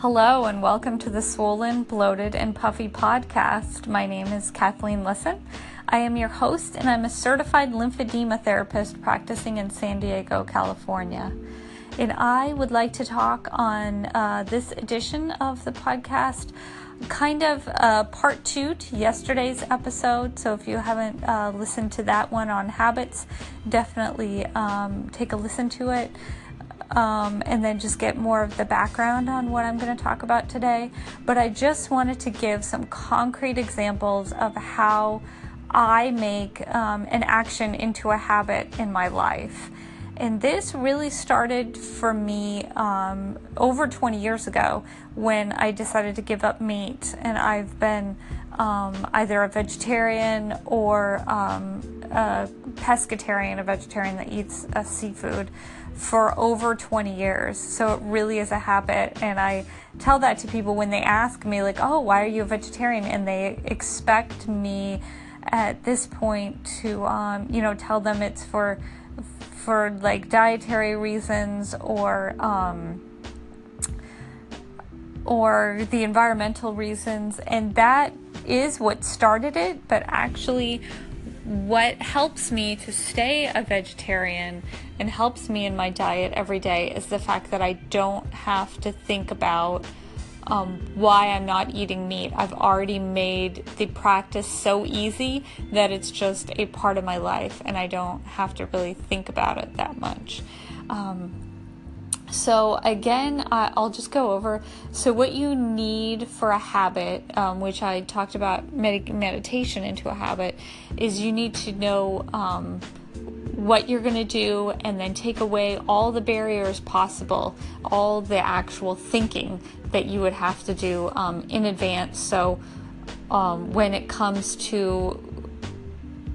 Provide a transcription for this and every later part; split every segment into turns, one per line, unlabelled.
Hello, and welcome to the Swollen, Bloated, and Puffy podcast. My name is Kathleen Lisson. I am your host, and I'm a certified lymphedema therapist practicing in San Diego, California. And I would like to talk on uh, this edition of the podcast, kind of uh, part two to yesterday's episode. So if you haven't uh, listened to that one on habits, definitely um, take a listen to it um, and then just get more of the background on what I'm going to talk about today. But I just wanted to give some concrete examples of how I make um, an action into a habit in my life. And this really started for me um, over 20 years ago when I decided to give up meat. And I've been um, either a vegetarian or um, a pescatarian, a vegetarian that eats seafood for over 20 years. So it really is a habit. And I tell that to people when they ask me, like, oh, why are you a vegetarian? And they expect me at this point to, um, you know, tell them it's for, for like dietary reasons or, um, or the environmental reasons. And that is what started it, but actually, what helps me to stay a vegetarian and helps me in my diet every day is the fact that I don't have to think about um, why I'm not eating meat. I've already made the practice so easy that it's just a part of my life and I don't have to really think about it that much. Um, so, again, I'll just go over. So, what you need for a habit, um, which I talked about med- meditation into a habit, is you need to know um, what you're going to do and then take away all the barriers possible, all the actual thinking that you would have to do um, in advance. So, um, when it comes to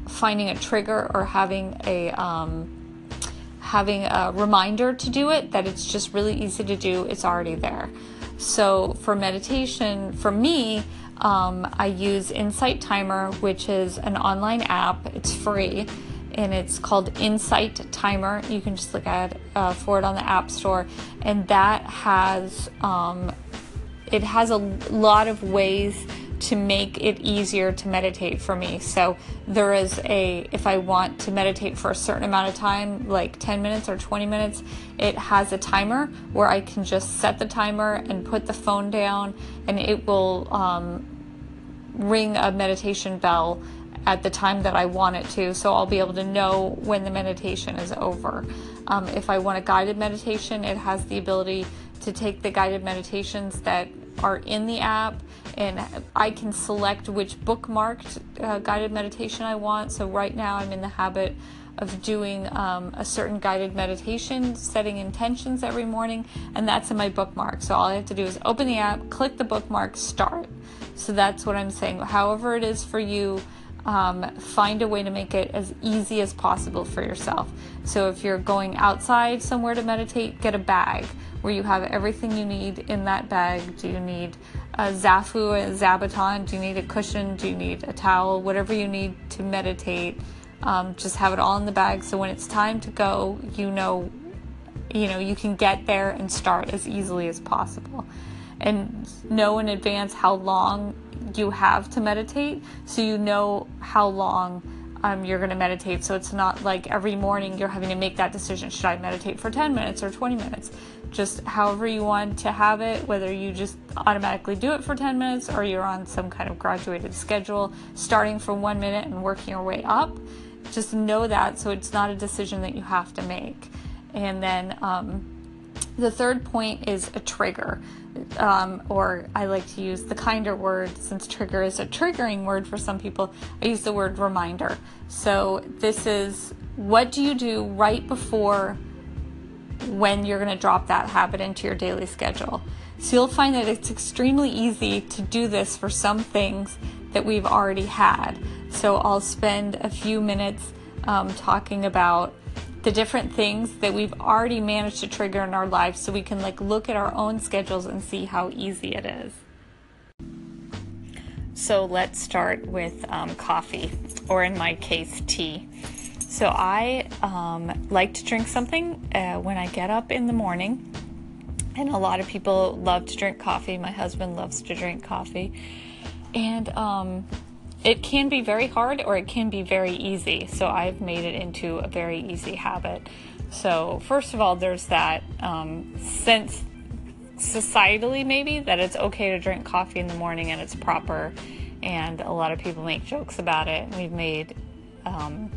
finding a trigger or having a um, having a reminder to do it, that it's just really easy to do, it's already there. So for meditation, for me, um, I use Insight Timer, which is an online app. It's free and it's called Insight Timer. You can just look at uh, for it on the App Store, and that has um, it has a lot of ways to make it easier to meditate for me. So there is a, if I want to meditate for a certain amount of time, like 10 minutes or 20 minutes, it has a timer where I can just set the timer and put the phone down and it will um, ring a meditation bell at the time that I want it to. So I'll be able to know when the meditation is over. Um, if I want a guided meditation, it has the ability to take the guided meditations that are in the app and I can select which bookmarked uh, guided meditation I want. So right now I'm in the habit of doing um, a certain guided meditation, setting intentions every morning, and that's in my bookmark. So all I have to do is open the app, click the bookmark, start. So that's what I'm saying. However, it is for you, um, find a way to make it as easy as possible for yourself. So if you're going outside somewhere to meditate, get a bag where you have everything you need in that bag. Do you need a Zafu, a Zabuton? Do you need a cushion? Do you need a towel? Whatever you need to meditate, um, just have it all in the bag. So when it's time to go, you know, you know, you can get there and start as easily as possible, and know in advance how long you have to meditate, so you know how long. Um, you're going to meditate. So it's not like every morning you're having to make that decision. Should I meditate for 10 minutes or 20 minutes? just however you want to have it, whether you just automatically do it for 10 minutes or you're on some kind of graduated schedule, starting from one minute and working your way up. Just know that so it's not a decision that you have to make. And then um, the third point is a trigger. Um, or I like to use the kinder word since trigger is a triggering word for some people. I use the word reminder. So, this is what do you do right before when you're going to drop that habit into your daily schedule. So you'll find that it's extremely easy to do this for some things that we've already had. So I'll spend a few minutes um, talking about the different things that we've already managed to trigger in our lives so we can like look at our own schedules and see how easy it is. So let's start with um, coffee, or in my case, tea. So I um, like to drink something uh, when I get up in the morning. And a lot of people love to drink coffee. My husband loves to drink coffee. And um, it can be very hard or it can be very easy. So I've made it into a very easy habit. So, first of all, there's that um, sense societally, maybe, that it's okay to drink coffee in the morning and it's proper. And a lot of people make jokes about it. We've made um,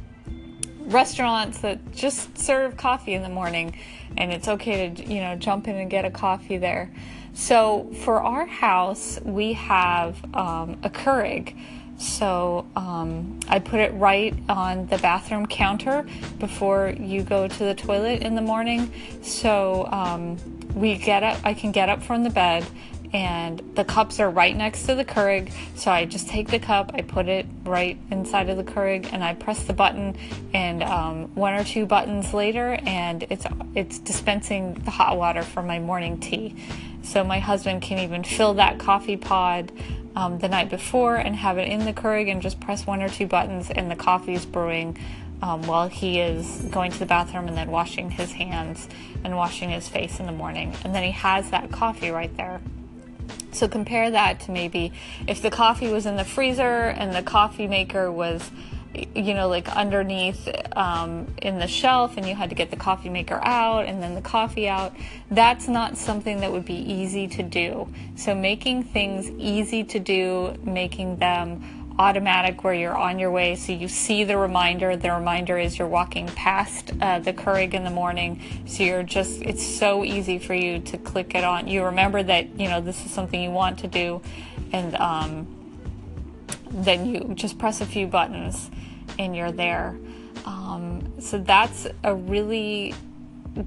restaurants that just serve coffee in the morning and it's okay to you know jump in and get a coffee there so for our house we have um, a keurig so um, i put it right on the bathroom counter before you go to the toilet in the morning so um, we get up i can get up from the bed and the cups are right next to the Keurig. So I just take the cup, I put it right inside of the Keurig, and I press the button. And um, one or two buttons later, and it's it's dispensing the hot water for my morning tea. So my husband can even fill that coffee pod um, the night before and have it in the Keurig, and just press one or two buttons, and the coffee is brewing. Um, while he is going to the bathroom and then washing his hands and washing his face in the morning. And then he has that coffee right there. So compare that to maybe if the coffee was in the freezer and the coffee maker was, you know, like underneath um, in the shelf and you had to get the coffee maker out and then the coffee out. That's not something that would be easy to do. So making things easy to do, making them automatic where you're on your way so you see the reminder the reminder is you're walking past uh, the Keurig in the morning so you're just it's so easy for you to click it on you remember that you know this is something you want to do and um, then you just press a few buttons and you're there um, so that's a really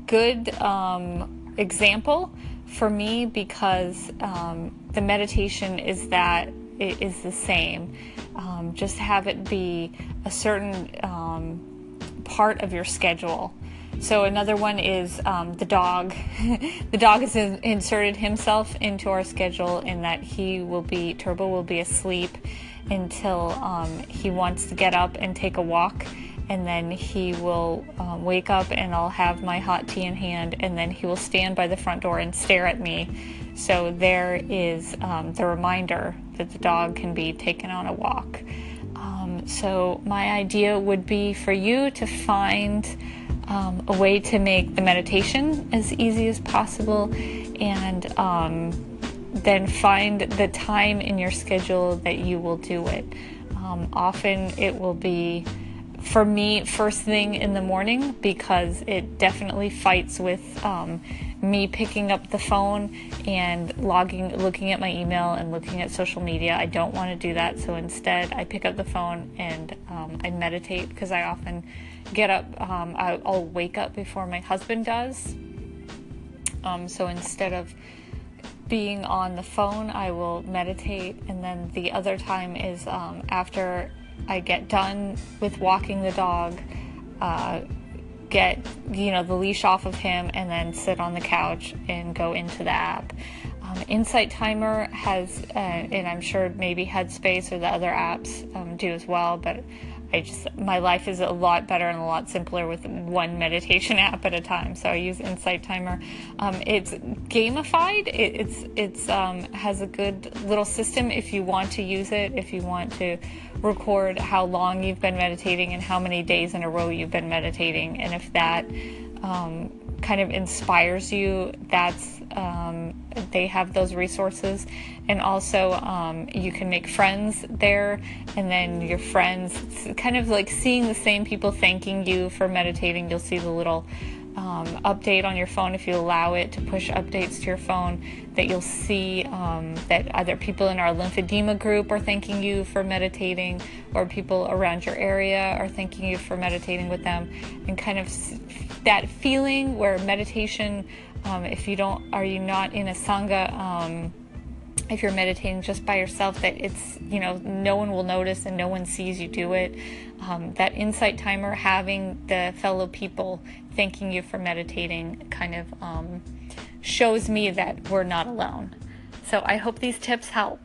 good um, example for me because um, the meditation is that it is the same. Um, just have it be a certain um, part of your schedule. So another one is um, the dog. the dog has inserted himself into our schedule in that he will be Turbo will be asleep until um, he wants to get up and take a walk, and then he will um, wake up and I'll have my hot tea in hand, and then he will stand by the front door and stare at me so there is um, the reminder that the dog can be taken on a walk. Um, so my idea would be for you to find um, a way to make the meditation as easy as possible and um, then find the time in your schedule that you will do it. Um, often it will be for me first thing in the morning because it definitely fights with um, me picking up the phone and logging, looking at my email and looking at social media. I don't want to do that. So instead, I pick up the phone and um, I meditate because I often get up, um, I'll wake up before my husband does. Um, so instead of being on the phone, I will meditate. And then the other time is um, after I get done with walking the dog. Uh, get you know the leash off of him and then sit on the couch and go into the app um, insight timer has uh, and i'm sure maybe headspace or the other apps um, do as well but i just my life is a lot better and a lot simpler with one meditation app at a time. So i use insight timer. Um, it's gamified. It, it's it's um, has a good little system if you want to use it if you want to record how long you've been meditating and how many days in a row you've been meditating. And if that um, kind of inspires you, that's um, they have those resources. And also, um, you can make friends there, and then your friends, kind of like seeing the same people thanking you for meditating. You'll see the little um, update on your phone if you allow it to push updates to your phone that you'll see um, that other people in our lymphedema group are thanking you for meditating or people around your area are thanking you for meditating with them. And kind of that feeling where meditation um, if you don't are you not in a sangha um, if you're meditating just by yourself that it's you know no one will notice and no one sees you do it. Um, that insight timer having the fellow people thanking you for meditating kind of um, shows me that we're not alone. So i hope these tips help